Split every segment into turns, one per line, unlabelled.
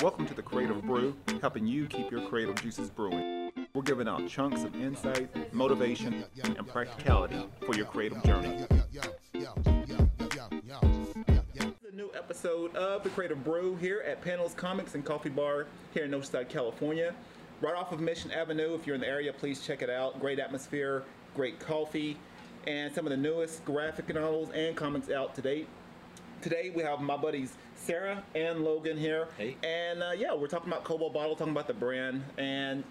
Welcome to the Creative Brew, helping you keep your creative juices brewing. We're giving out chunks of insight, motivation, and practicality for your creative journey. A new episode of the Creative Brew here at Panels Comics and Coffee Bar here in Oceanside, California. Right off of Mission Avenue. If you're in the area, please check it out. Great atmosphere, great coffee, and some of the newest graphic novels and comics out to date. Today we have my buddies Sarah and Logan here,
Hey.
and uh, yeah, we're talking about Cobo Bottle, talking about the brand, and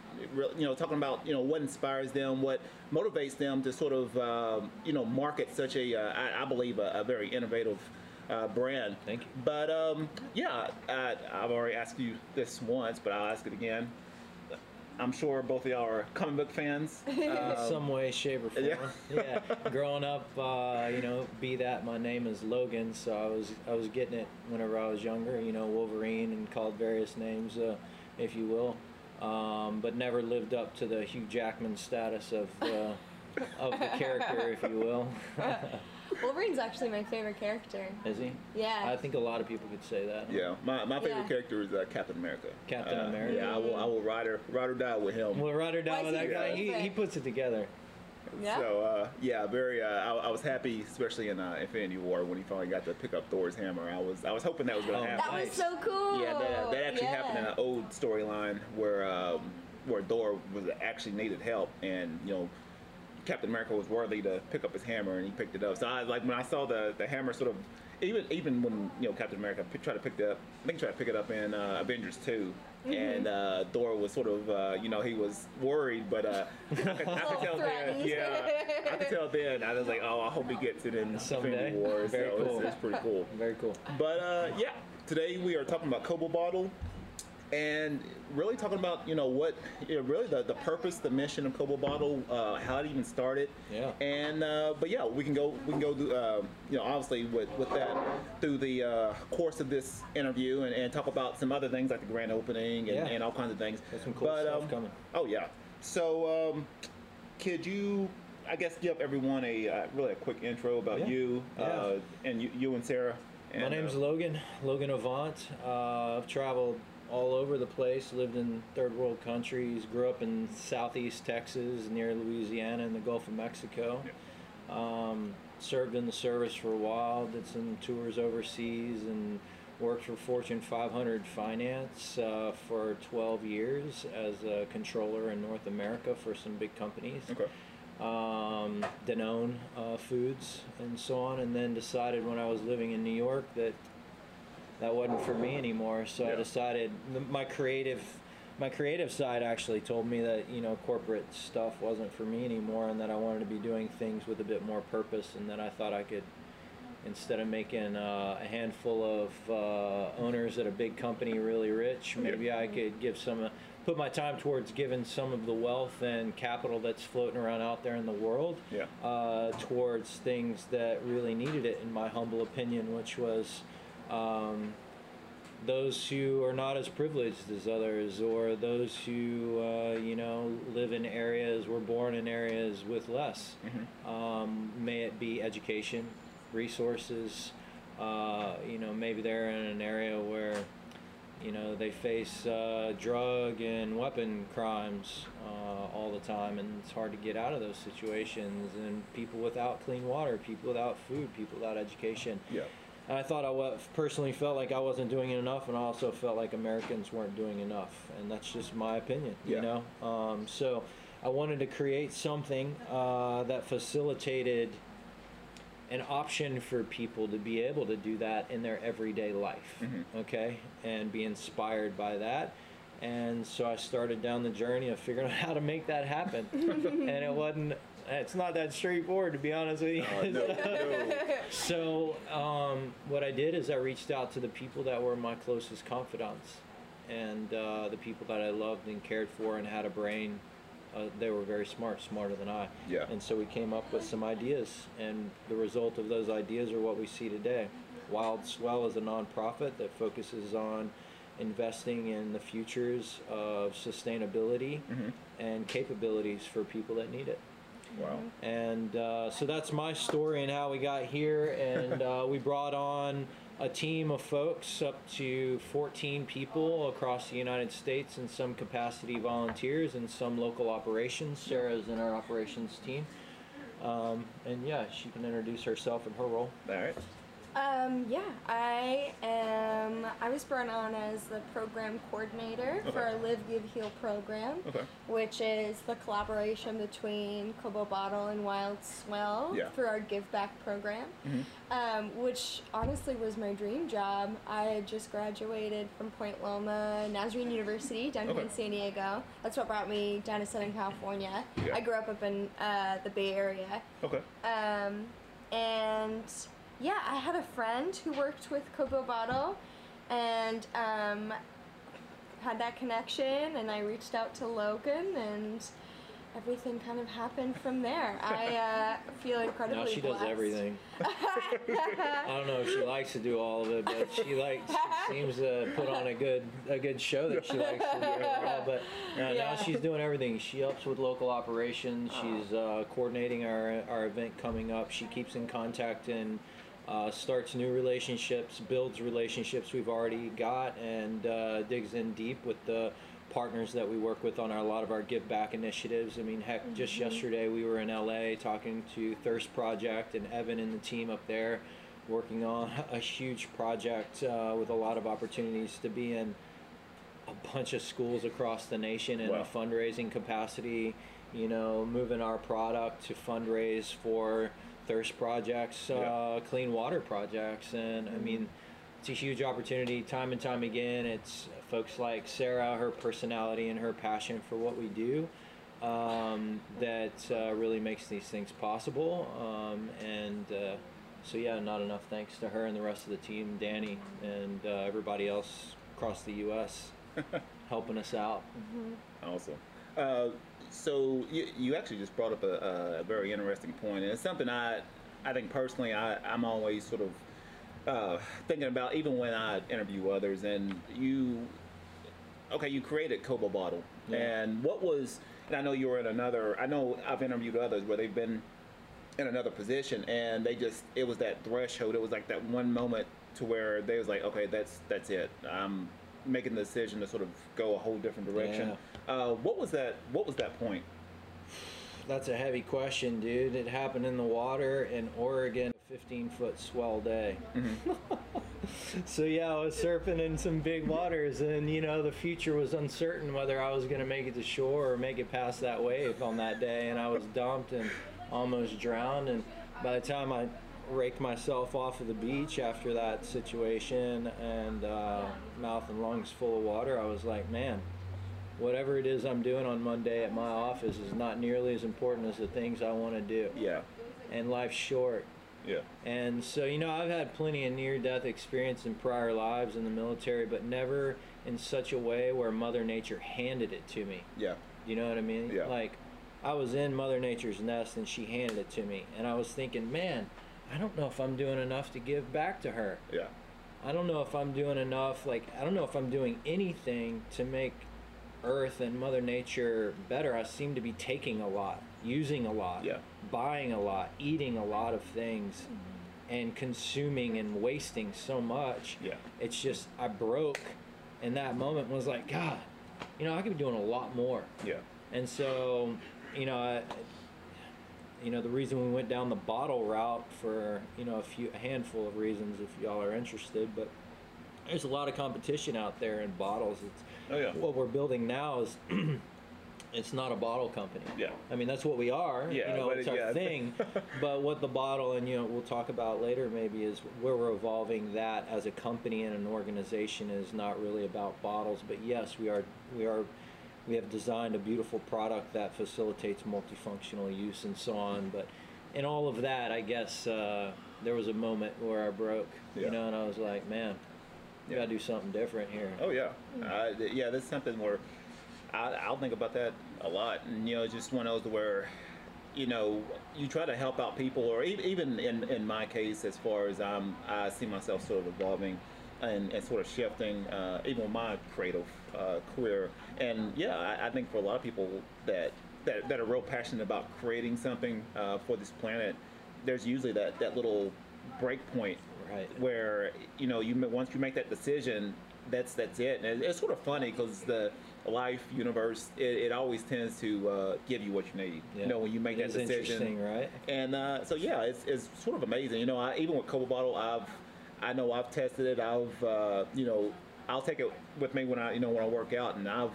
you know, talking about you know what inspires them, what motivates them to sort of um, you know market such a, uh, I, I believe, a, a very innovative uh, brand.
Thank you.
But um, yeah, I, I've already asked you this once, but I'll ask it again. I'm sure both of y'all are comic book fans.
in some way, shape, or form.
yeah.
Yeah. Growing up, uh, you know, be that my name is Logan, so I was I was getting it whenever I was younger. You know, Wolverine and called various names, uh, if you will, um, but never lived up to the Hugh Jackman status of uh, of the character, if you will.
Wolverine's actually my favorite character.
Is he?
Yeah.
I think a lot of people could say that.
Yeah, my, my favorite
Yeah.
character is uh, Captain America.
Captain
Uh,
America.
Yeah, I will I will ride or ride or die with him.
Well, ride or die
Why
with that
he
guy. He, he puts it together.
Yeah.
So uh, yeah, very. Uh, I, I was happy, especially in uh, Infinity War when he finally got to pick up Thor's hammer. I was I was hoping that was going to happen.
that
was
so cool.
Yeah, that, that actually
Yeah.
happened in an old storyline where um, where Thor was actually needed help, and you know. Captain America was worthy to pick up his hammer, and he picked it up. So I like when I saw the, the hammer sort of, even even when you know Captain America p- tried to pick it up, I think he tried to pick it up in uh, Avengers 2
Mm-hmm.
and uh, Thor was sort of uh, you know he was worried, but uh, I could, I could tell then, yeah, I could tell then. I was like, oh, I hope he gets it in
Someday.
Infinity War.
Very
so
cool.
it's, it's pretty cool.
Very cool.
But uh, yeah, today we are talking about Cobo Bottle and really talking about you know what you know, really the, the purpose the mission of Cobo Bottle uh, how it even started
Yeah.
and uh, but yeah we can go we can go through, uh, you know obviously with, with that through the uh, course of this interview and, and talk about some other things like the grand opening and,
Yeah.
and all kinds of things
There's some cool
but,
stuff
um,
coming.
oh yeah so um, could you I guess give everyone a uh, really a quick intro about
Yeah.
you uh, and you, you and Sarah and,
My name's Logan, Logan Avant. Uh, I've traveled all over the place, lived in third world countries, grew up in southeast Texas, near Louisiana, in the Gulf of Mexico. Um, served in the service for a while, did some tours overseas, and worked for Fortune 500 Finance uh, for 12 years as a controller in North America for some big companies.
Okay.
Um, Danone uh, Foods and so on, and then decided when I was living in New York that that wasn't for me anymore. So
Yeah.
I decided my creative my creative side actually told me that you know corporate stuff wasn't for me anymore, and that I wanted to be doing things with a bit more purpose, and that I thought I could. Instead of making uh, a handful of uh, owners at a big company really rich, maybe I could give some, put my time towards giving some of the wealth and capital that's floating around out there in the world
Yeah.
uh, towards things that really needed it, in my humble opinion, which was um, those who are not as privileged as others, or those who uh, you know live in areas, were born in areas with less. Um, may it be education, resources. Uh, you know, maybe they're in an area where you know they face uh, drug and weapon crimes uh, all the time and it's hard to get out of those situations and people without clean water people without food people without education
yeah
and i thought i personally felt like i wasn't doing enough and i also felt like americans weren't doing enough. And that's just my opinion
Yeah.
you know? Um, so i wanted to create something uh, that facilitated an option for people to be able to do that in their everyday life
Mm-hmm.
okay? And be inspired by that. And so i started down the journey of figuring out how to make that happen. And it wasn't it's not that straightforward to be honest with you
Uh, no, no.
so um, what I did is I reached out to the people that were my closest confidants, and uh, the people that I loved and cared for and had a brain. Uh, they were very smart, smarter than I.
Yeah.
And so we came up with some ideas, and the result of those ideas are what we see today. Wild Swell is a nonprofit that focuses on investing in the futures of sustainability and capabilities for people that need it.
Wow.
And uh, so that's my story and how we got here. And uh, we brought on a team of folks up to 14 people across the United States and some capacity volunteers and some local operations. Sarah's in our operations team. Um, and yeah, she can introduce herself and her role.
All right.
Um, yeah, I am. I was brought on as the program coordinator for our Live, Give, Heal program,
Okay.
which is the collaboration between Cobo Bottle and Wild Swell
Yeah.
through our Give Back program,
Mhm.
um, which honestly was my dream job. I had just graduated from Point Loma Nazarene University down here
Okay.
in San Diego. That's what brought me down to Southern California.
Yeah.
I grew up up in uh, the Bay Area.
Okay.
Um, and yeah, I had a friend who worked with Cobo Bottle and um, had that connection, and I reached out to Logan, and everything kind of happened from there. I uh, feel incredibly
Now she does everything. I don't know if she likes to do all of it, but she likes. she seems to put on a good a good show that she likes to do. But uh, now she's doing everything. She helps with local operations. She's uh, coordinating our our event coming up. She keeps in contact and. Uh, starts new relationships, builds relationships we've already got, and uh, digs in deep with the partners that we work with on our, a lot of our give back initiatives. I mean, heck, just yesterday we were in LA talking to Thirst Project and Evan and the team up there, working on a huge project uh, with a lot of opportunities to be in a bunch of schools across the nation in
Wow.
a fundraising capacity. You know, moving our product to fundraise for thirst projects, uh, clean water projects, and I mean, it's a huge opportunity. Time and time again, it's folks like Sarah, her personality and her passion for what we do. Um, that uh, really makes these things possible, um, and uh, so yeah, not enough thanks to her and the rest of the team, Danny, and uh, everybody else across the U.S. helping us out.
Awesome. So you, you actually just brought up a, a very interesting point, and it's something I, I think personally, I, I'm always sort of uh, thinking about, even when I interview others. And you, okay, you created Cobo Bottle,
Yeah.
and what was? And I know you were in another. I know I've interviewed others where they've been in another position, and they just it was that threshold. It was like that one moment to where they was like, okay, that's that's it. I'm making the decision to sort of go a whole different direction. Uh, what was that? What was that point?
That's a heavy question, dude. It happened in the water in Oregon, 15 foot swell day. so, yeah, I was surfing in some big waters, and you know, the future was uncertain whether I was going to make it to shore or make it past that wave on that day. And I was dumped and almost drowned. And by the time I raked myself off of the beach after that situation and uh, mouth and lungs full of water, I was like, man, whatever it is I'm doing on Monday at my office is not nearly as important as the things I want to do.
Yeah,
And life's short.
yeah,
And so, you know, I've had plenty of near death experience in prior lives in the military, but never in such a way where Mother Nature handed it to me.
yeah,
You know what I mean?
Yeah.
Like, I was in Mother Nature's nest and she handed it to me. And I was thinking, man, I don't know if I'm doing enough to give back to her.
yeah,
I don't know if I'm doing enough. Like, I don't know if I'm doing anything to make Earth and Mother Nature better. I seem to be taking a lot, using a lot,
Yeah.
buying a lot, eating a lot of things, mm-hmm. and consuming and wasting so much.
Yeah.
It's just, I broke in that moment and was like, God, you know, I could be doing a lot more.
yeah,
And so, you know, I, you know, the reason we went down the bottle route for, you know, a few, a handful of reasons if y'all are interested, but there's a lot of competition out there in bottles. It's,
Oh, yeah.
What we're building now is, it's not a bottle company.
Yeah.
I mean, that's what we are.
Yeah,
You know, it's our
yeah.
thing. but what the bottle, and, you know, we'll talk about later maybe, is where we're evolving that as a company and an organization is not really about bottles. But yes, we are, we are, we have designed a beautiful product that facilitates multifunctional use and so on. But in all of that, I guess uh, there was a moment where I broke,
Yeah.
you know, and I was like, man, we
Yeah.
got to do something different here.
Oh yeah, uh, th- yeah. That's something where I, I'll think about that a lot, and you know, just one of those where, you know, you try to help out people, or e- even in in my case, as far as I'm, I see myself sort of evolving. And, and sort of shifting, uh, even with my creative uh, career, and yeah, I, I think for a lot of people that that, that are real passionate about creating something uh, for this planet, there's usually that, that little break point
Right.
Where you know you once you make that decision, that's that's it. And it's sort of funny because the life universe it, it always tends to uh, give you what you need.
Yeah.
You know when you make
It
that
is
decision.
interesting, right?
And uh, so yeah, it's, it's sort of amazing. You know, I, even with Cobo Bottle, I've I know I've tested it. I've uh, you know I'll take it with me when I you know when I work out, and I've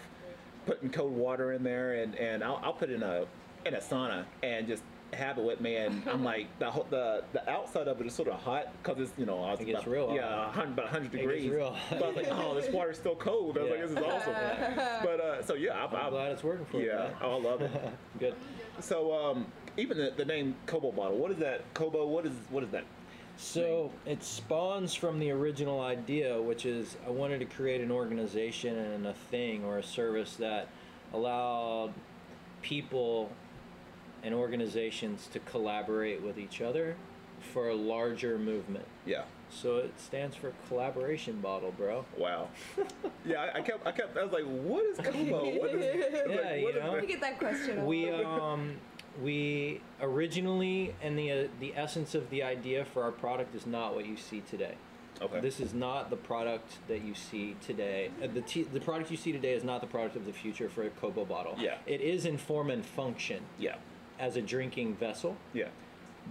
put in cold water in there, and, and I'll, I'll put it in a in a sauna and just have it with me, and I'm like the the the outside of it is sort of hot because it's you know I was
It gets
about,
real
yeah a hun- about 100
It gets
degrees.
real.
But I was like, oh, this water's still cold. I was
Yeah.
like, this is awesome. but uh, so yeah, I,
I'm
I,
glad it's working for you.
yeah,
man.
I love it.
Good.
So um, even the, the name Cobo bottle, what is that? Cobo, what is what is that?
So it spawns from the original idea, which is I wanted to create an organization and a thing or a service that allowed people and organizations to collaborate with each other for a larger movement.
Yeah.
So it stands for collaboration bottle, bro.
Wow. yeah, I, I kept I kept I was like, what is Cobo? What is,
Yeah,
like,
you
what is
know.
I
that?
get that question.
We um we originally and the uh, the essence of the idea for our product is not what you see today.
Okay.
This is not the product that you see today. Uh, the t- the product you see today is not the product of the future for a Cobo bottle.
Yeah.
It is in form and function
yeah.
As a drinking vessel,
Yeah.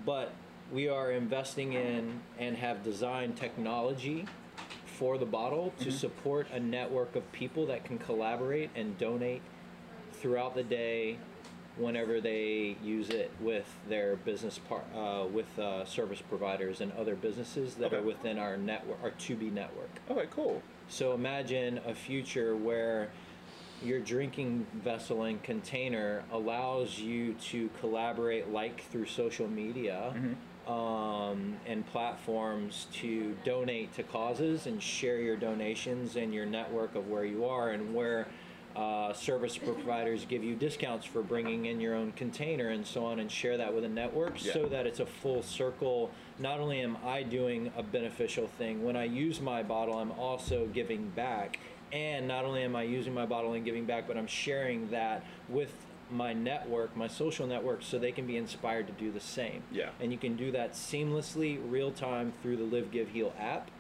but we are investing in and have designed technology for the bottle to support a network of people that can collaborate and donate throughout the day whenever they use it with their business par- uh, with uh, service providers and other businesses that
Okay.
are within our network our 2B network.
Okay, cool.
So imagine a future where your drinking vessel and container allows you to collaborate, like through social media um, and platforms, to donate to causes and share your donations and your network of where you are and where. Uh, service providers give you discounts for bringing in your own container and so on, and share that with a network
Yeah.
so that it's a full circle. Not only am I doing a beneficial thing, when I use my bottle, I'm also giving back. And not only am I using my bottle and giving back, but I'm sharing that with my network, my social network, so they can be inspired to do the same.
Yeah.
And you can do that seamlessly, real time through the Live Give Heal app,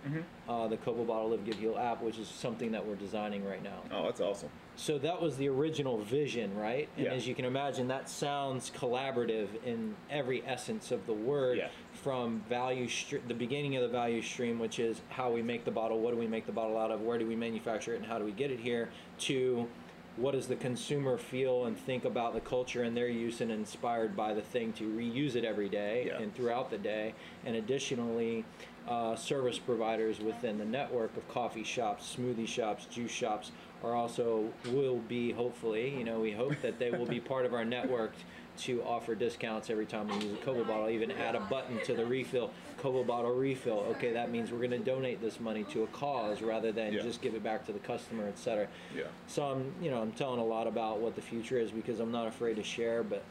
uh, the Cobo Bottle Live Give Heal app, which is something that we're designing right now.
Oh, that's awesome.
So that was the original vision, right? And
Yeah.
as you can imagine, that sounds collaborative in every essence of the word.
Yeah.
From value, str- the beginning of the value stream, which is how we make the bottle, what do we make the bottle out of, where do we manufacture it, and how do we get it here, to what does the consumer feel and think about the culture and their use and inspired by the thing to reuse it every day
Yeah.
and throughout the day. And additionally, uh, service providers within the network of coffee shops, smoothie shops, juice shops are also will be hopefully, you know, we hope that they will be part of our network to offer discounts every time we use a Cobo bottle. Even add a button to the refill, Cobo bottle refill. Okay, that means we're going to donate this money to a cause rather than
Yeah.
just give it back to the customer, etc.
Yeah.
So I'm, you know, I'm telling a lot about what the future is because I'm not afraid to share, but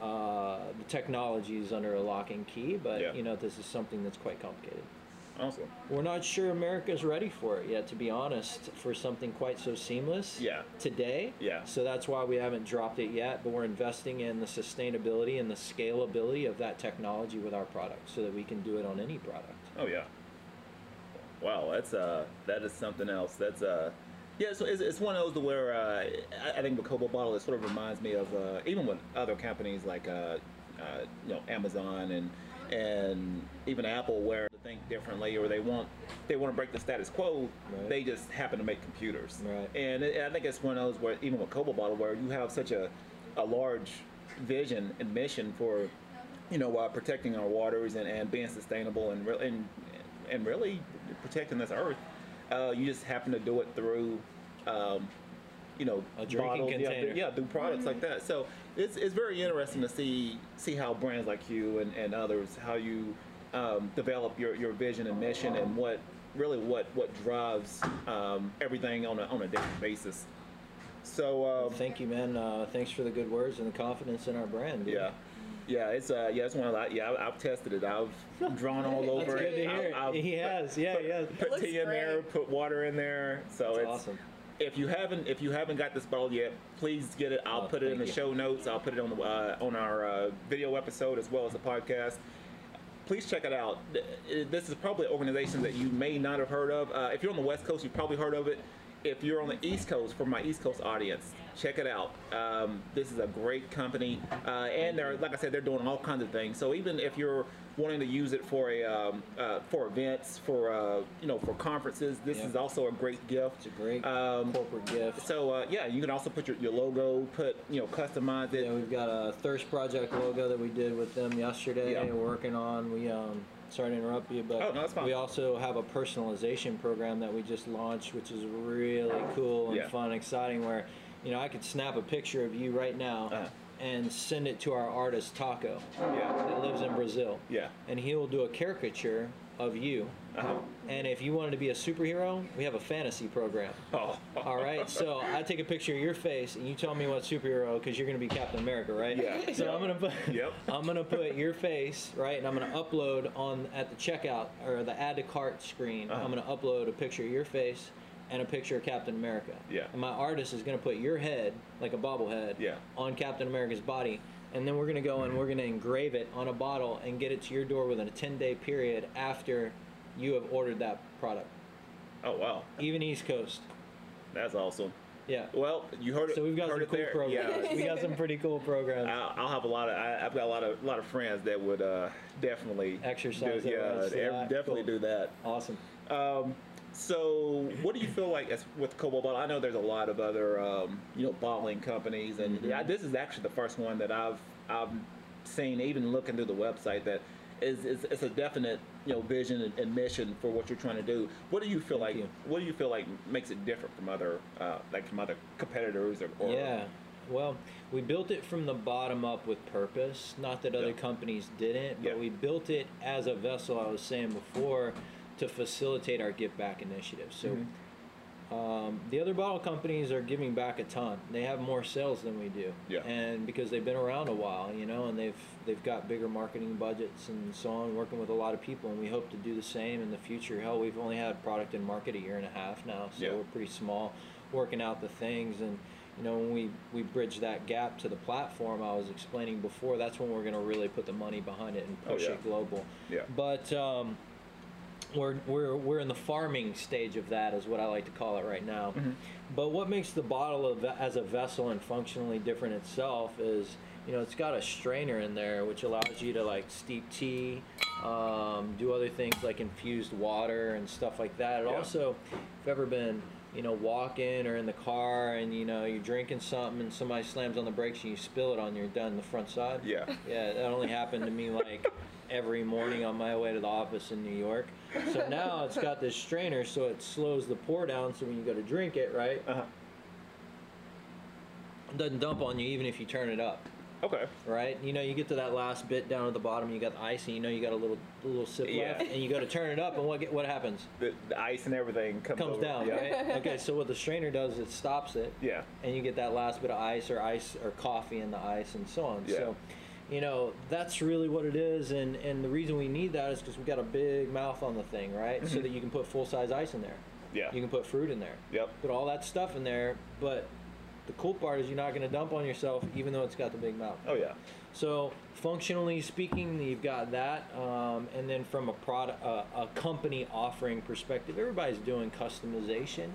uh, the technology is under a lock and key. But
Yeah.
you know, this is something that's quite complicated.
Awesome.
We're not sure America's ready for it yet, to be honest, for something quite so seamless.
Yeah.
Today.
Yeah.
So that's why we haven't dropped it yet, but we're investing in the sustainability and the scalability of that technology with our product, so that we can do it on any product.
Oh yeah. Wow, that's uh, that is something else. That's uh, yeah. So it's, it's one of those where uh, I, I think with Cobo Bottle, it sort of reminds me of uh, even with other companies like uh, uh, you know Amazon and and even Apple, where they think differently or they want they want to break the status quo.
Right.
They just happen to make computers.
Right.
And it, I think it's one of those where even with Cobo Bottle, where you have such a a large vision and mission for you know, uh, protecting our waters and, and being sustainable and, re- and and really protecting this earth. Uh, you just happen to do it through, um, you know,
A drinking
bottles, yeah,
container.
do- yeah, do products like that. So it's, it's very interesting to see see how brands like you and, and others how you um, develop your, your vision and mission and what really what what drives um, everything on a on a daily basis. So um,
Thank you, man. Uh, thanks for the good words and the confidence in our brand. dude.
yeah. Yeah, it's uh, yeah, it's one of the, yeah, I- I've tested it. I've drawn all
That's
over
good
it.
to hear.
I've- I've
He has. Yeah,
put,
he has.
Put
looks
tea in there, put water in there. So
That's
it's
awesome.
If you haven't, if you haven't got this bottle yet, please get it. I'll
Oh,
put it in the
you.
show notes. I'll put it on the uh, on our uh, video episode as well as the podcast. please check it out. This is probably an organization that you may not have heard of. Uh, if you're on the West Coast, you've probably heard of it. If you're on the East Coast, for my East Coast audience, check it out. Um, this is a great company, uh, and they're like I said, they're doing all kinds of things. So even if you're wanting to use it for a um, uh, for events, for uh, you know, for conferences, this
Yeah.
is also a great gift.
It's a great
Um,
corporate gift.
So uh, yeah, you can also put your, your logo, put you know, customize it.
Yeah, we've got a Thirst Project logo that we did with them yesterday.
Yeah.
We're working on. We um, sorry to interrupt you, but
Oh, no, that's fine.
we also have a personalization program that we just launched, which is really cool and
Yeah.
fun, exciting. Where you know I could snap a picture of you right now
Uh-huh.
And send it to our artist Taco
Yeah,
that lives in Brazil,
yeah.
and he will do a caricature of you.
Uh-huh.
And if you wanted to be a superhero, we have a fantasy program.
Oh.
All right, so I take a picture of your face, and you tell me what superhero, because you're gonna be Captain America, right?
Yeah.
So I'm gonna put,
Yep.
I'm gonna put your face, right, and I'm gonna upload on at the checkout or the add to cart screen.
Uh-huh.
I'm gonna upload a picture of your face and a picture of Captain America.
Yeah.
And my artist is gonna put your head, like a bobblehead,
Yeah.
on Captain America's body. And then we're gonna go and we're gonna engrave it on a bottle and get it to your door within a 10 day period after you have ordered that product.
Oh wow,
Even East Coast.
that's awesome.
Yeah.
Well, you heard it.
So we've got some cool
there.
programs.
Yeah.
we got some pretty cool programs.
I'll, I'll have a lot of. I, I've got a lot of lot of friends that would uh, definitely
Exercise
Do, yeah,
rights to
ev-
that.
definitely
Cool.
do that.
Awesome.
Um, so, what do you feel like as with Cobo Bottle? I know there's a lot of other um, you know bottling companies, and
Mm-hmm.
yeah, this is actually the first one that I've I've seen. Even looking through the website, that is is it's a definite you know vision and, and mission for what you're trying to do. What do you feel
Thank
like?
you.
What do you feel like makes it different from other uh, like from other competitors or, or
Yeah. Well, we built it from the bottom up with purpose. Not that other
Yeah.
companies didn't, but
Yeah.
we built it as a vessel, I was saying before, to facilitate our Give Back initiative. So
Mm-hmm.
um, the other bottle companies are giving back a ton. They have more sales than we do.
Yeah.
And because they've been around a while, you know, and they've they've got bigger marketing budgets and so on, working with a lot of people, and we hope to do the same in the future. Hell, we've only had product in market a year and a half now, so
Yeah.
we're pretty small, working out the things and you know when we we bridge that gap to the platform i was explaining before that's when we're going to really put the money behind it and
Oh,
push
yeah.
it global
Yeah.
but um, we're, we're, we're in the farming stage of that is what i like to call it right now
Mm-hmm.
but what makes the bottle of, as a vessel and functionally different itself is you know it's got a strainer in there which allows you to like steep tea um, do other things like infused water and stuff like that it
Yeah.
also if you've ever been you know walking or in the car and you know you're drinking something and somebody slams on the brakes and you spill it on your done the front side
Yeah.
yeah that only happened to me like every morning on my way to the office in new york so now it's got this strainer so it slows the pour down so when you go to drink it right
Uh-huh.
it doesn't dump on you even if you turn it up
Okay.
right? You know, you get to that last bit down at the bottom, you got the ice, and you know you got a little little sip
Yeah.
left, and you go to turn it up, and what get, what happens?
The, the ice and everything comes,
Comes down,
yeah.
right? Okay, so what the strainer does, it stops it,
Yeah.
and you get that last bit of ice or ice or coffee in the ice, and so on.
Yeah.
So, you know, that's really what it is, and and the reason we need that is because we've got a big mouth on the thing, right? So that you can put full size ice in there.
Mm-hmm. Yeah.
You can put fruit in there.
Yep.
Put all that stuff in there, but the cool part is you're not going to dump on yourself, even though it's got the big mouth.
Oh yeah.
So functionally speaking, you've got that, um, and then from a product, uh, a company offering perspective, everybody's doing customization.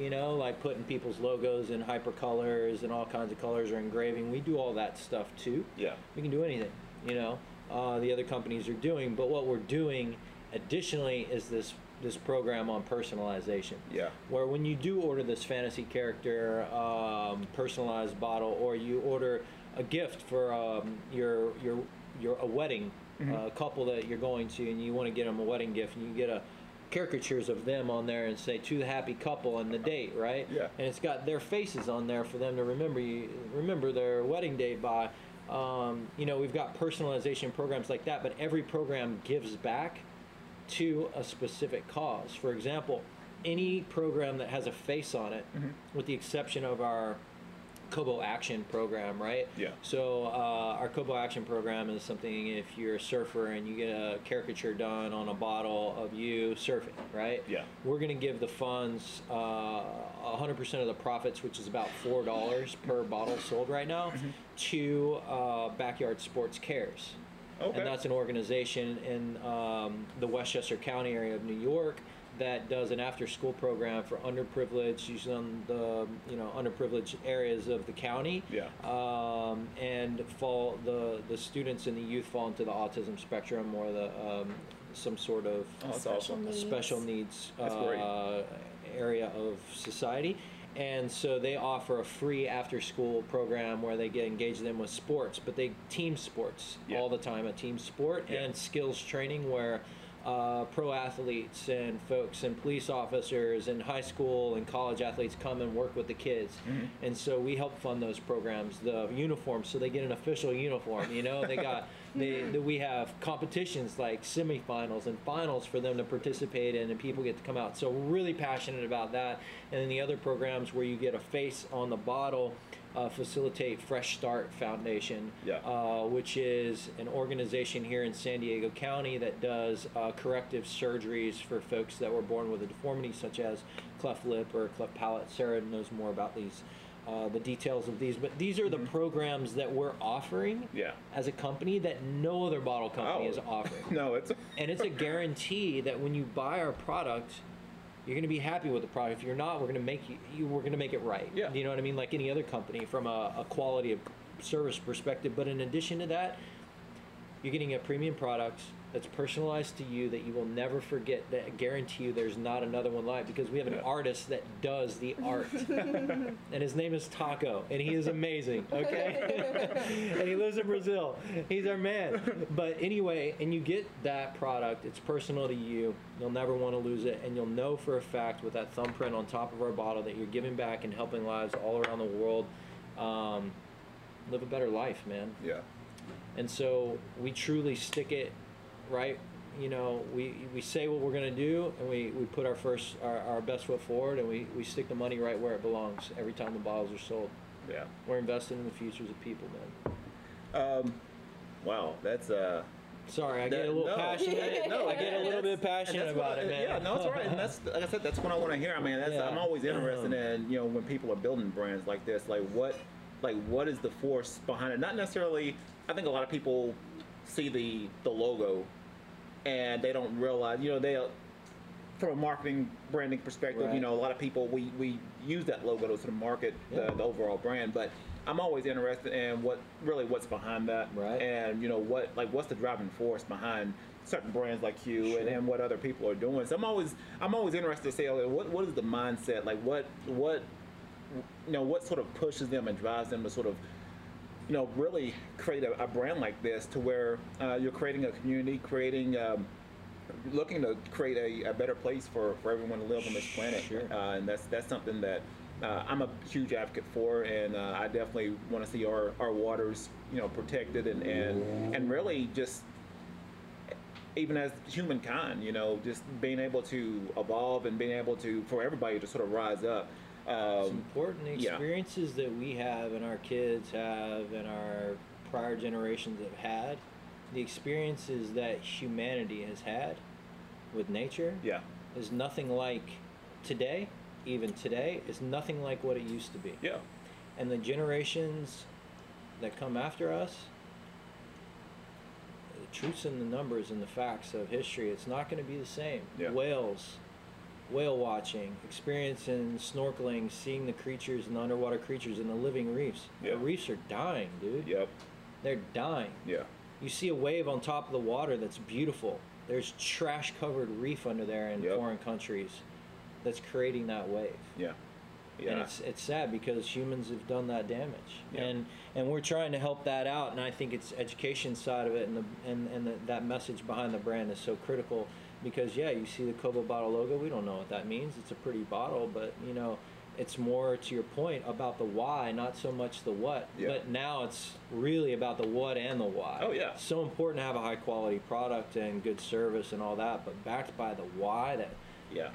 You know, like putting people's logos in hypercolors and all kinds of colors or engraving. We do all that stuff too.
Yeah.
We can do anything. You know, uh, the other companies are doing, but what we're doing additionally is this this program on personalization.
Yeah.
where when you do order this fantasy character um, personalized bottle or you order a gift for um, your your your a wedding uh, couple that you're going to and you want to get them a wedding gift and you get a caricatures of them on there and say to the happy couple and the date right?
Yeah.
and it's got their faces on there for them to remember you remember their wedding date by. Um, you know we've got personalization programs like that but every program gives back to a specific cause. For example, any program that has a face on it,
Mm-hmm.
with the exception of our Cobo Action program, right?
Yeah.
So uh, our Cobo Action program is something if you're a surfer and you get a caricature done on a bottle of you surfing, right?
Yeah.
We're going to give the funds uh, 100% of the profits, which is about four dollars per bottle sold right now,
Mm-hmm.
to uh, Backyard Sports Cares.
Okay.
And that's an organization in um, the Westchester County area of New York that does an after-school program for underprivileged, usually on the you know underprivileged areas of the county.
Yeah.
Um, and fall the the students and the youth fall into the autism spectrum or the um, some sort of
Oh,
Special
awesome.
needs.
special needs uh, area of society. And so they offer a free after school program where they get engaged them with sports, but they team sports
Yeah.
all the time, a team sport
Yeah.
and skills training where uh, pro athletes and folks and police officers and high school and college athletes come and work with the kids.
Mm-hmm.
And so we help fund those programs, the uniforms, so they get an official uniform. You know, they got they, they we have competitions like semifinals and finals for them to participate in, and people get to come out. So we're really passionate about that. And then the other programs where you get a face on the bottle. Uh, facilitate Fresh Start Foundation,
Yeah.
uh, which is an organization here in San Diego County that does uh, corrective surgeries for folks that were born with a deformity, such as cleft lip or cleft palate. Sarah knows more about these, uh, the details of these, but these are the programs that we're offering
Mm-hmm. Yeah.
as a company that no other bottle company
Oh.
is offering.
No, it's
And it's a guarantee that when you buy our product, you're going to be happy with the product. If you're not, we're going to make you, you we're going to make it right.
Yeah.
You know what I mean? Like any other company from a, a quality of service perspective. But in addition to that, you're getting a premium product that's personalized to you that you will never forget. That I guarantee you, there's not another one like because we have an
Yeah.
artist that does the art, and his name is Taco, and he is amazing. Okay, and he lives in Brazil. He's our man. But anyway, and you get that product. It's personal to you. You'll never want to lose it, and you'll know for a fact with that thumbprint on top of our bottle that you're giving back and helping lives all around the world. Um, live a better life, man.
yeah.
And so we truly stick it right. You know, we, we say what we're going to do and we, we put our first, our, our best foot forward and we, we stick the money right where it belongs every time the bottles are sold.
Yeah.
We're investing in the futures of people, man.
Um, wow, that's uh.
Sorry, I get a little
no.
passionate.
No,
I get a little bit passionate about it, man.
Yeah, no, it's all right. And that's like I said, that's what I want to hear. I mean, that's,
Yeah.
I'm always interested in you know when people are building brands like this, like what, like what is the force behind it? Not necessarily. I think a lot of people see the the logo, and they don't realize. You know, they from a marketing branding perspective,
Right.
you know, a lot of people we we use that logo to sort of market
Yeah.
the, the overall brand, but. I'm always interested in what really what's behind that,
Right.
and you know what like what's the driving force behind certain brands like you and,
Sure.
and what other people are doing. So I'm always I'm always interested to say okay, what what is the mindset like what what you know what sort of pushes them and drives them to sort of you know really create a, a brand like this to where uh, you're creating a community, creating um, looking to create a, a better place for, for everyone to live on this planet.
Sure.
Uh, and that's that's something that uh, I'm a huge advocate for, and uh, I definitely want to see our, our waters, you know, protected and, and and really just even as humankind, you know, just being able to evolve and being able to for everybody to sort of rise up.
It's
Um,
important. The
yeah.
experiences that we have and our kids have and our prior generations have had, the experiences that humanity has had with nature
yeah,
is nothing like today, even today, is nothing like what it used to be.
yeah,
And the generations that come after us, the truths and the numbers and the facts of history, it's not going to be the same.
Yeah.
Whales, whale watching, experiencing snorkeling, seeing the creatures and the underwater creatures and the living reefs.
Yeah.
The reefs are dying, dude.
yep,
They're dying.
yeah,
You see a wave on top of the water that's beautiful. There's trash covered reef under there in
Yep.
foreign countries that's creating that wave.
yeah, yeah.
And it's it's sad because humans have done that damage.
Yeah.
And and we're trying to help that out and I think it's education side of it and the and, and the, that message behind the brand is so critical because yeah, you see the Cobo bottle logo, we don't know what that means. It's a pretty bottle, but you know, it's more to your point about the why, not so much the what.
Yeah.
But now it's really about the what and the why.
Oh, yeah.
So important to have a high quality product and good service and all that, but backed by the why that
yeah.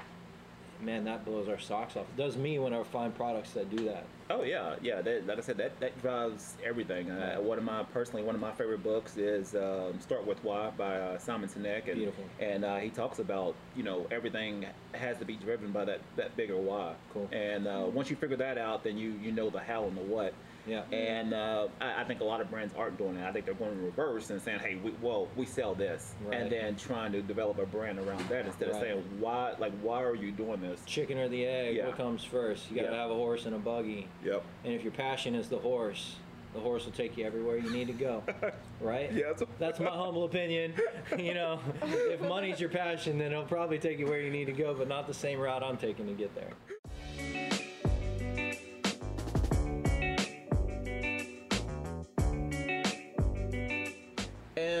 Man, that blows our socks off. It does me when I find products that do that.
Oh yeah, yeah. That, like I said, that, that drives everything. Uh, one of my personally one of my favorite books is um, Start with Why by uh, Simon Sinek, and
Beautiful.
and uh, he talks about you know everything has to be driven by that that bigger why.
Cool.
And uh, once you figure that out, then you you know the how and the what.
Yeah.
And uh, I, I think a lot of brands aren't doing that. I think they're going in reverse and saying, "Hey, we, well, we sell this,"
Right.
and then trying to develop a brand around that instead of saying, "Why? Like, why are you doing this?"
Chicken or the egg?
Yeah.
What comes first? You got to
Yeah.
have a horse and a buggy.
Yep.
And if your passion is the horse, the horse will take you everywhere you need to go. Right?
Yeah, that's-
That's my humble opinion. you know, if money's your passion, then it'll probably take you where you need to go, but not the same route I'm taking to get there.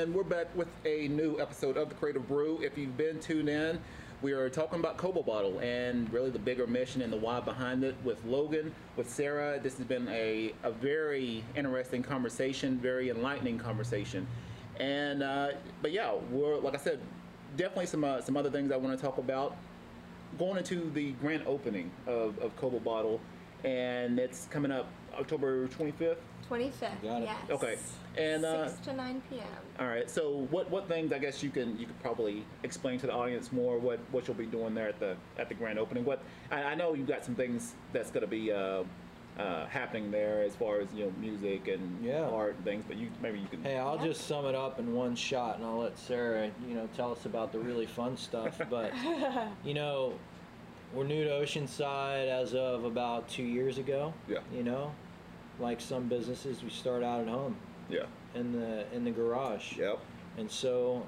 And we're back with a new episode of the Creative Brew. If you've been tuned in, we are talking about Cobo Bottle and really the bigger mission and the why behind it with Logan, with Sarah. This has been a, a very interesting conversation, very enlightening conversation. And uh, but yeah, we're like I said, definitely some uh, some other things I want to talk about. Going into the grand opening of, of Bottle, and it's coming up October 25th.
25th.
Got it.
Yes.
Okay. And uh,
6 to 9 p.m.
all right. So what what things I guess you can you could probably explain to the audience more what what you'll be doing there at the at the grand opening. What I, I know you've got some things that's going to be uh, uh, happening there as far as you know music and
Yeah.
art and things. But you maybe you can.
Hey, I'll
Yeah.
just sum it up in one shot, and I'll let Sarah, you know, tell us about the really fun stuff. But you know, we're new to Oceanside as of about two years ago.
Yeah.
You know, like some businesses, we start out at home
Yeah.
in the in the garage.
Yep.
And so,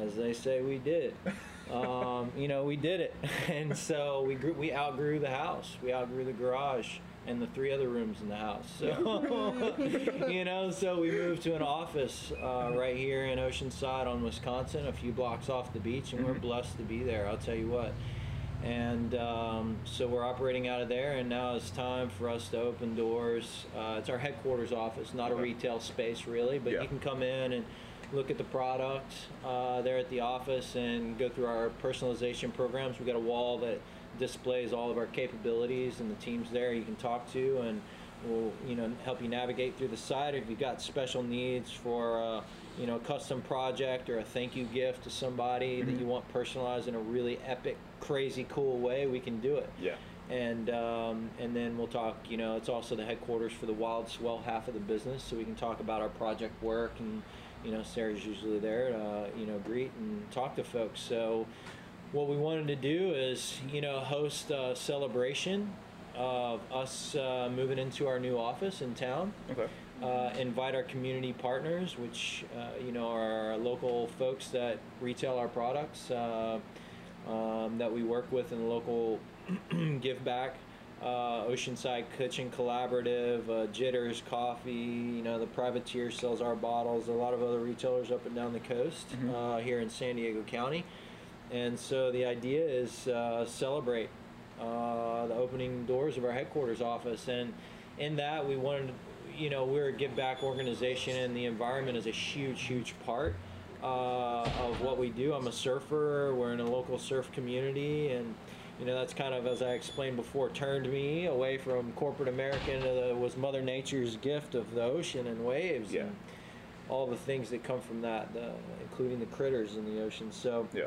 as they say, we did. um, you know, we did it, and so we grew, we outgrew the house. We outgrew the garage and the three other rooms in the house. So, you know, so we moved to an office uh, right here in Oceanside on Wisconsin, a few blocks off the beach, and we're blessed to be there. I'll tell you what. And um, so we're operating out of there, and now it's time for us to open doors. Uh, it's our headquarters office, not a retail space really, but
Yeah.
you can come in and look at the product uh, there at the office and go through our personalization programs. We've got a wall that displays all of our capabilities and the teams there you can talk to, and we'll you know help you navigate through the site. If you've got special needs for uh, you know a custom project or a thank you gift to somebody that you want personalized in a really epic, crazy, cool way, we can do it
Yeah.
and um, and then we'll talk. You know, it's also the headquarters for the Wild Swell half of the business, so we can talk about our project work. And you know, Sarah's usually there to uh, you know greet and talk to folks. So what we wanted to do is you know host a celebration of us uh, moving into our new office in town
Okay.
Uh, invite our community partners, which uh, you know are our local folks that retail our products uh, um, that we work with in the local give back. Uh, Oceanside Kitchen Collaborative, uh, Jitters Coffee, you know, the Privateer sells our bottles, a lot of other retailers up and down the coast uh, here in San Diego County. And so the idea is uh, celebrate uh, the opening doors of our headquarters office, and in that we wanted, you know, we're a give back organization, and the environment is a huge, huge part uh, of what we do. I'm a surfer. We're in a local surf community, and you know that's kind of as I explained before, turned me away from corporate America into the, was Mother Nature's gift of the ocean and waves.
Yeah.
And, all the things that come from that, the, including the critters in the ocean. So,
Yeah.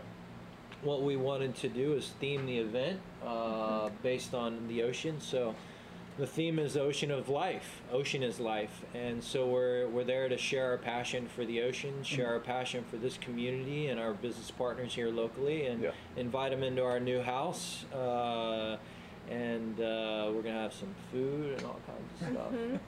what we wanted to do is theme the event uh, based on the ocean. So the theme is ocean of life. Ocean is life, and so we're we're there to share our passion for the ocean, share our passion for this community and our business partners here locally, and
Yeah.
invite them into our new house. Uh, and uh, we're gonna have some food and all kinds of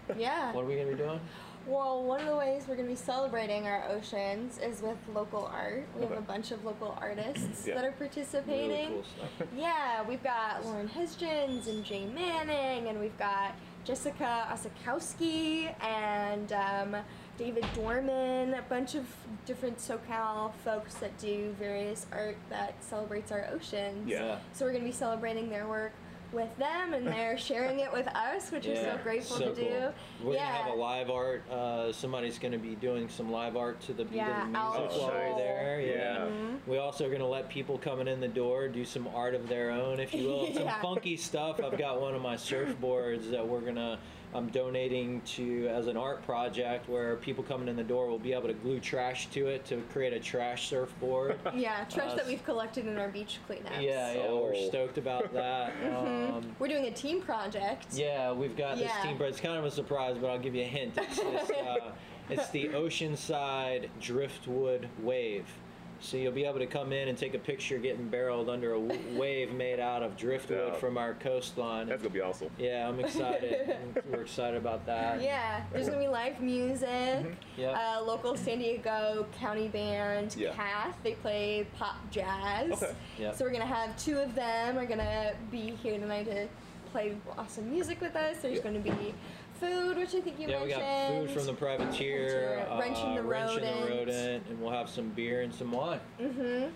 stuff.
Yeah.
What are we gonna be doing?
Well, one of the ways we're going to be celebrating our oceans is with local art. We have a bunch of local artists
Yeah.
that are participating.
Really cool stuff.
Yeah, we've got Lauren Hisgens and Jay Manning, and we've got Jessica Osakowski and um, David Dorman, a bunch of different SoCal folks that do various art that celebrates our oceans.
Yeah.
So we're going to be celebrating their work with them, and they're sharing it with us, which we're so grateful
so
to do.
We're
yeah.
gonna have a live art. Uh, somebody's gonna be doing some live art to the beat
Yeah,
of the music
Alex
while we're there. Yeah.
Yeah.
Mm-hmm.
We also are gonna let people coming in the door do some art of their own, if you will, some
Yeah.
funky stuff. I've got one of my surfboards that we're gonna. I'm donating to as an art project where people coming in the door will be able to glue trash to it to create a trash surfboard.
Yeah, trash
Uh,
that we've collected in our beach cleanups.
Yeah, yeah, we're
Oh.
stoked about that. Um,
We're doing a team project.
yeah, we've got this team, but it's kind of a surprise. But I'll give you a hint. It's, it's, uh, it's the Oceanside Driftwood Wave. So you'll be able to come in and take a picture getting barreled under a w- wave made out of driftwood
Yeah.
from our coastline.
That's gonna be awesome.
yeah, I'm excited. We're excited about that.
Yeah, there's gonna be live music.
Yeah.
Uh, local San Diego County band,
Yeah.
Cath. They play pop jazz.
Okay.
Yep.
So we're gonna have two of them are gonna be here tonight to play awesome music with us. There's
Yeah.
gonna be food, which I think you
Yeah, we got food from the privateer,
Privateer, Wrenching the
Wrenching the
Rodent.
rodent, and we'll have some beer and some wine.
Mm-hmm.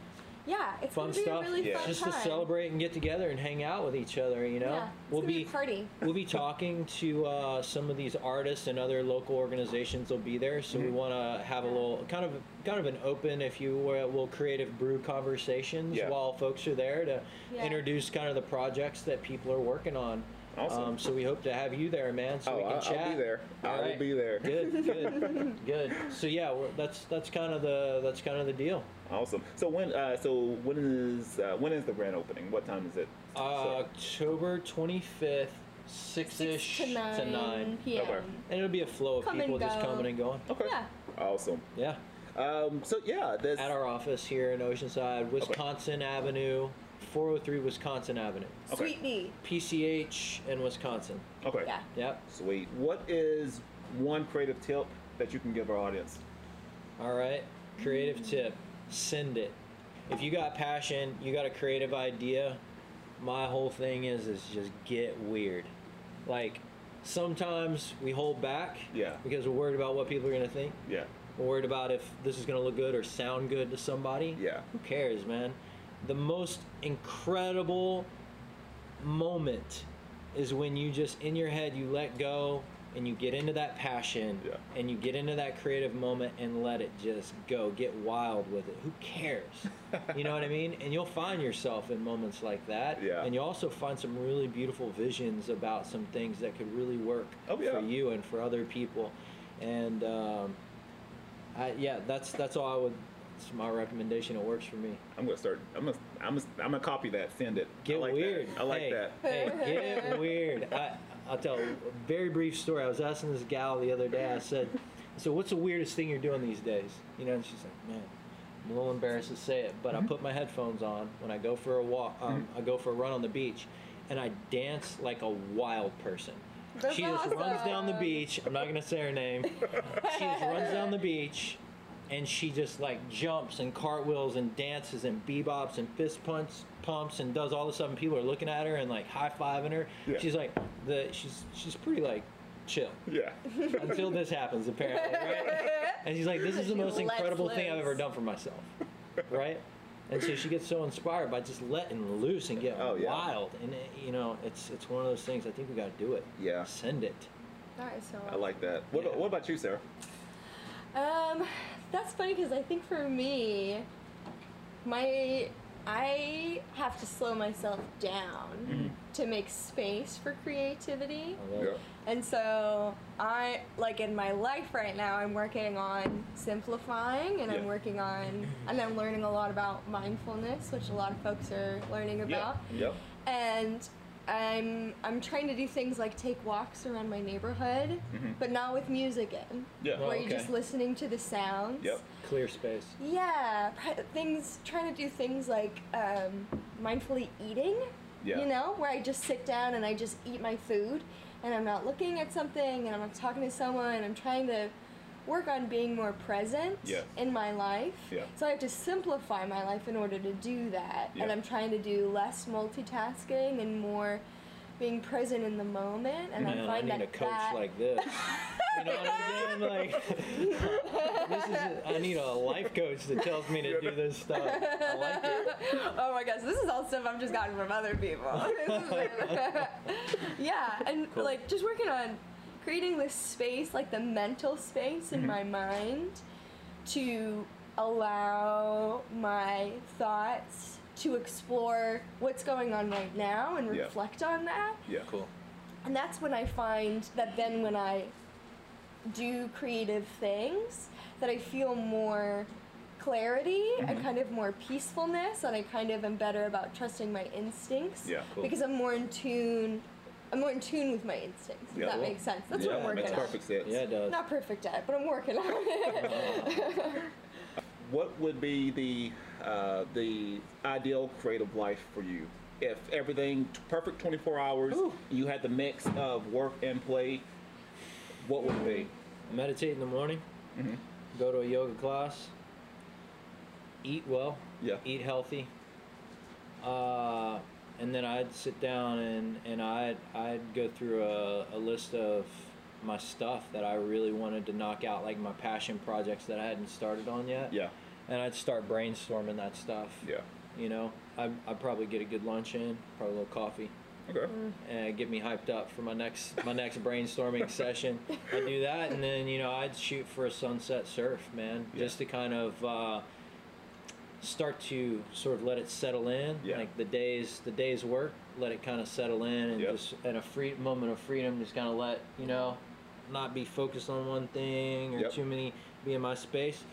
Yeah, it's
Fun
gonna be
stuff.
a really
Yeah.
fun
Just
time.
to celebrate and get together and hang out with each other. You know,
Yeah, it's
we'll be
be a party.
we'll be talking to uh, some of these artists and other local organizations that will be there so
Mm-hmm.
we want to have a little kind of kind of an open if you will, will creative brew conversations
Yeah.
while folks are there to
Yeah.
introduce kind of the projects that people are working on
Awesome.
um, so we hope to have you there man so
oh,
we can
I'll,
chat
I'll be there.
All
I will be there.
good good good so yeah we're, that's that's kind of the that's kind of the deal
Awesome. So when uh, so when is uh, when is the grand opening? What time is it?
uh, october 25th 6ish
to nine,
to 9
p.m.
Okay.
and it'll be a flow of
Come
people just coming and going
okay.
Yeah.
Awesome.
Yeah.
Um, so yeah, that's
At our office here in Oceanside, Wisconsin Avenue, 403 Wisconsin Avenue.
Okay.
Sweet D.
PCH in Wisconsin.
okay.
Yeah.
Yep.
Sweet. What is one creative tip that you can give our audience?
All right. Creative mm. tip send it. If you got passion, you got a creative idea, my whole thing is is just get weird. Like sometimes we hold back
Yeah.
because we're worried about what people are going to think.
Yeah.
We're worried about if this is going to look good or sound good to somebody.
Yeah.
Who cares, man? The most incredible moment is when you just in your head you let go and you get into that passion
Yeah.
and you get into that creative moment and let it just go. Get wild with it. Who cares? you know what I mean? And you'll find yourself in moments like that.
Yeah.
And you also find some really beautiful visions about some things that could really work
Oh, yeah.
for you and for other people. And um, I, yeah, that's that's all I would. It's my recommendation. It works for me.
I'm gonna start. I'm gonna. I'm gonna. I'm gonna copy that. Send it.
Get
I like
weird.
That. I like
hey,
that.
Hey, get weird. I, I'll tell a very brief story. I was asking this gal the other day. I said, "So what's the weirdest thing you're doing these days?" You know, and she's like, "Man, I'm a little embarrassed to say it, but I put my headphones on when I go for a walk. Um, I go for a run on the beach, and I dance like a wild person."
That's
she just runs down the beach. I'm not gonna say her name. she just runs down the beach, and she just like jumps and cartwheels and dances and bebops and fist pumps, pumps and does all this stuff. And people are looking at her and like high fiving her.
Yeah.
She's like the she's she's pretty like chill
Yeah.
until this happens apparently, right? And she's like, this is the
She
most
lets
incredible thing I've ever done for myself, right? And so she gets so inspired by just letting loose and getting
Oh, yeah.
wild. And it, you know, it's it's one of those things. I think we got to do it.
Yeah.
Send it.
That is so
I like that. What,
Yeah.
what about you, Sarah?
Um, that's funny because I think for me, my I have to slow myself down
Mm-hmm.
to make space for creativity.
Yeah.
And so I like in my life right now I'm working on simplifying and
Yeah.
I'm working on and I'm learning a lot about mindfulness, which a lot of folks are learning
Yeah.
about.
Yep.
And I'm I'm trying to do things like take walks around my neighborhood,
Mhm.
but not with music in.
Yeah.
Oh,
Where you're just listening to the sounds.
Yep.
Clear space.
Yeah, things trying to do things like um, mindfully eating.
Yeah.
You know, where I just sit down and I just eat my food, and I'm not looking at something, and I'm not talking to someone. I'm trying to work on being more present
Yes.
in my life.
Yeah.
So I have to simplify my life in order to do that, and I'm trying to do less multitasking and more being present in the moment, and
Man,
I
I
find
need
that
a coach
that
like this. You know what I'm saying? Like, this is. I need a life coach that tells me to do this stuff. I like it.
oh my gosh, this is all stuff I've just gotten from other people. yeah, and
Cool.
like just working on creating this space, like the mental space in mm-hmm. my mind, to allow my thoughts to explore what's going on right now and
Yeah.
reflect on that.
Yeah.
Cool.
And that's when I find that then when I do creative things, that I feel more clarity and mm-hmm. kind of more peacefulness, and I kind of am better about trusting my instincts.
Yeah,
cool.
Because I'm more in tune. I'm more in tune with my instincts. If
Yeah,
that
well,
makes sense. That's
yeah,
what I'm working
Makes
on.
perfect sense.
Yeah, it does.
Not perfect at it, but I'm working on it.
What would be the uh, the ideal creative life for you? If everything perfect 24 hours,
Ooh.
you had the mix of work and play, what would it be?
Meditate in the morning.
Mm-hmm.
Go to a yoga class. Eat well.
Yeah.
Eat healthy. Uh, and then I'd sit down and, and I'd I'd go through a, a list of my stuff that I really wanted to knock out, like my passion projects that I hadn't started on yet.
Yeah.
And I'd start brainstorming that stuff.
Yeah.
You know, I I'd probably get a good lunch in, probably a little coffee,
Okay.
and get me hyped up for my next my next brainstorming session. I do that, and then you know I'd shoot for a sunset surf, man,
Yeah.
just to kind of uh, start to sort of let it settle in,
Yeah.
like the days the day's work, let it kind of settle in, and
Yep.
just in a free moment of freedom, just kind of let you know, not be focused on one thing or
Yep.
too many, be in my space,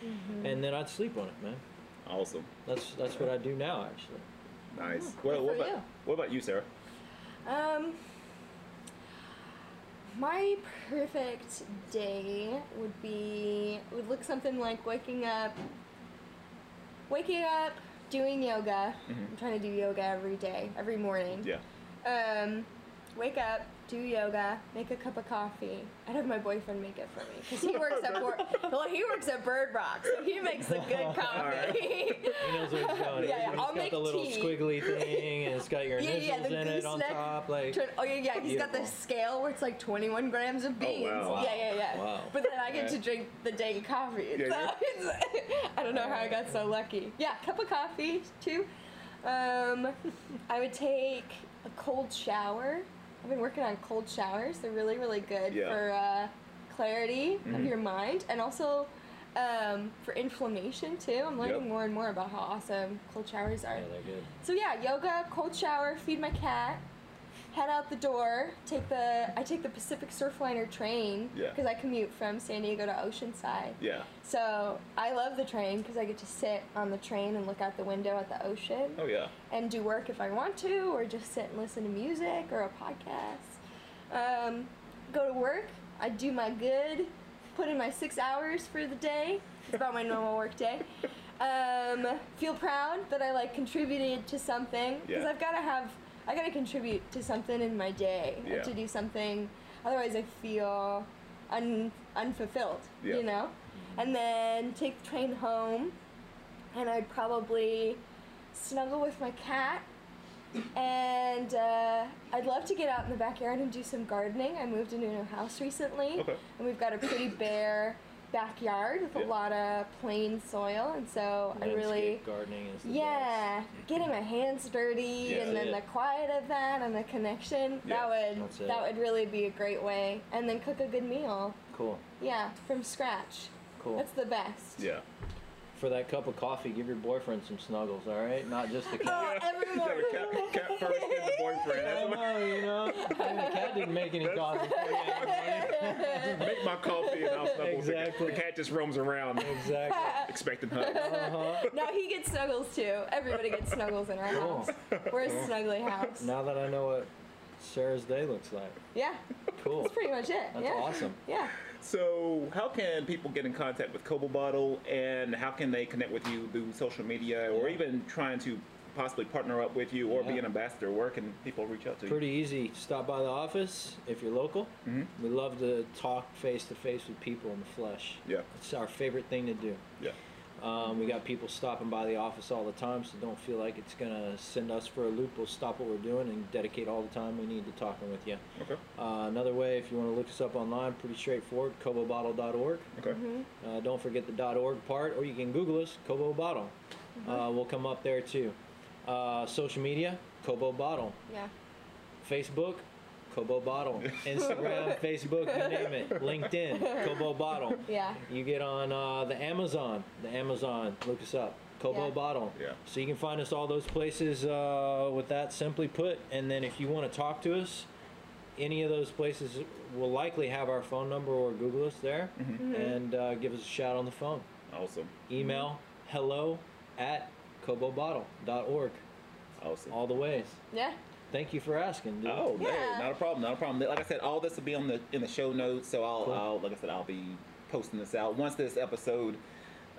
and then I'd sleep on it, man.
Awesome.
That's that's what I do now, actually.
Nice.
Oh,
well, what about
you.
what about you, Sarah?
Um, my perfect day would be would look something like waking up, waking up, doing yoga. I'm trying to do yoga every day, every morning.
Yeah.
Um, wake up, do yoga, make a cup of coffee. I'd have my boyfriend make it for me because he works at Bor- well, he works at Bird Rock, so he makes the good coffee.
He knows where it's going.
Yeah, yeah,
It's
I'll
got
make
the little
tea.
squiggly thing, and it's got your
Yeah,
initials
yeah, the
in it on
gooseneck
top. Like,
Turn- oh yeah, yeah. He's got the scale where it's like 21 grams of beans.
Oh, wow.
Yeah, yeah, yeah.
Wow.
But then I get
Okay.
to drink the dang coffee.
Yeah,
so
yeah.
it's, I don't know how I got so lucky. Yeah, cup of coffee too. Um, I would take a cold shower. I've been working on cold showers. They're really, really good
Yeah.
for uh, clarity of
Mhm.
your mind and also um, for inflammation too. I'm learning
Yep.
more and more about how awesome cold showers are.
yeah, they're good.
So yeah, yoga, cold shower, feed my cat, head out the door. Take the I take the Pacific Surfliner train
Yeah.
because I commute from San Diego to Oceanside.
Yeah.
So I love the train because I get to sit on the train and look out the window at the ocean
Oh yeah.
and do work if I want to, or just sit and listen to music or a podcast. Um, go to work. I do my good. Put in my six hours for the day. It's about my normal work day. Um, feel proud that I like contributed to something because
Yeah.
I've got to have. I got to contribute to something in my day
Yeah.
to do something. Otherwise, I feel un, unfulfilled.
Yeah.
You know. And then take the train home, and I'd probably snuggle with my cat. And uh, I'd love to get out in the backyard and do some gardening. I moved into a new house recently,
Okay.
and we've got a pretty bare backyard with
Yeah.
a lot of plain soil, and so I really.
Gardening is the
Yeah, getting my hands dirty
Yeah.
and then the quiet of that and the connection.
Yeah,
that would that would really be a great way. And then cook a good meal.
Cool,
Yeah, from scratch.
cool.
That's the best.
Yeah.
For that cup of coffee, give your boyfriend some snuggles, all right? Not just the cat.
Oh, every
You got
morning.
a cat, cat first and the boyfriend.
I know, you know. And the cat didn't make any coffee for you.
Make my coffee and I'll snuggle with the cat.
Exactly.
The cat just roams around
Exactly.
expecting hugs.
Uh-huh.
now he gets snuggles too. Everybody gets snuggles in our
Cool.
house. We're a snuggly house.
Now that I know what Sarah's day looks like.
Yeah,
Cool.
that's pretty much it.
That's
yeah.
awesome.
Yeah.
So, how can people get in contact with Cobo Bottle, and how can they connect with you through social media, or even trying to possibly partner up with you or be an ambassador? Where can people reach out to you?
Pretty easy. Stop by the office if you're local.
Mhm.
We love to talk face to face with people in the flesh.
Yeah,
It's our favorite thing to do.
yeah,
Um, we got people stopping by the office all the time, so don't feel like it's gonna send us for a loop. We'll stop what we're doing and dedicate all the time we need to talking with you.
Okay.
Uh, another way, if you want to look us up online, pretty straightforward, cobobottle.org.
Okay.
Uh, don't forget the .org part, or you can Google us, Cobo Bottle. Uh, we'll come up there too. Uh, social media, Cobo Bottle.
Yeah.
Facebook, Cobo Bottle. Instagram, Facebook, you name it. LinkedIn, Cobo Bottle.
Yeah.
You get on uh, the Amazon, the Amazon, look us up, Cobo
Yeah.
Bottle.
Yeah.
So you can find us all those places uh, with that simply put. And then if you want to talk to us, any of those places will likely have our phone number or Google us there and uh, give us a shout on the phone.
Awesome.
Email hello at cobobottle.org.
Awesome.
All the ways.
Yeah.
Thank you for asking. Dude.
Oh,
Yeah.
hey, not a problem, not a problem. Like I said, all this will be on the in the show notes, so I'll,
Cool.
I'll like I said, I'll be posting this out once this episode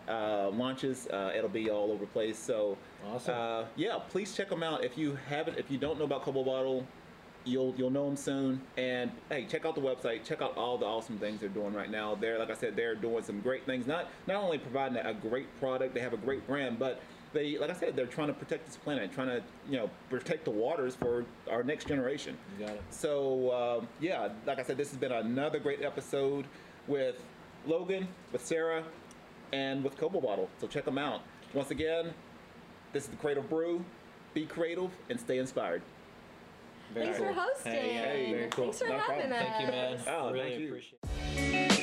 uh, launches. Uh, it'll be all over the place. So,
Awesome.
uh, yeah, please check them out. If you haven't, if you don't know about Cobo Bottle, you'll you'll know them soon. And hey, check out the website. Check out all the awesome things they're doing right now. They're like I said, they're doing some great things. Not not only providing a great product, they have a great brand, but they like I said, they're trying to protect this planet, trying to you know protect the waters for our next generation.
You got it.
So um, yeah, like I said, this has been another great episode with Logan, with Sarah, and with Cobo Bottle. So check them out. Once again, this is the Creative Brew. Be creative and stay inspired.
Very
Thanks
cool.
for hosting.
Hey, yeah, very cool.
Thanks for
No
having
problem.
us.
Thank you, man.
Oh,
really
thank you.
appreciate it.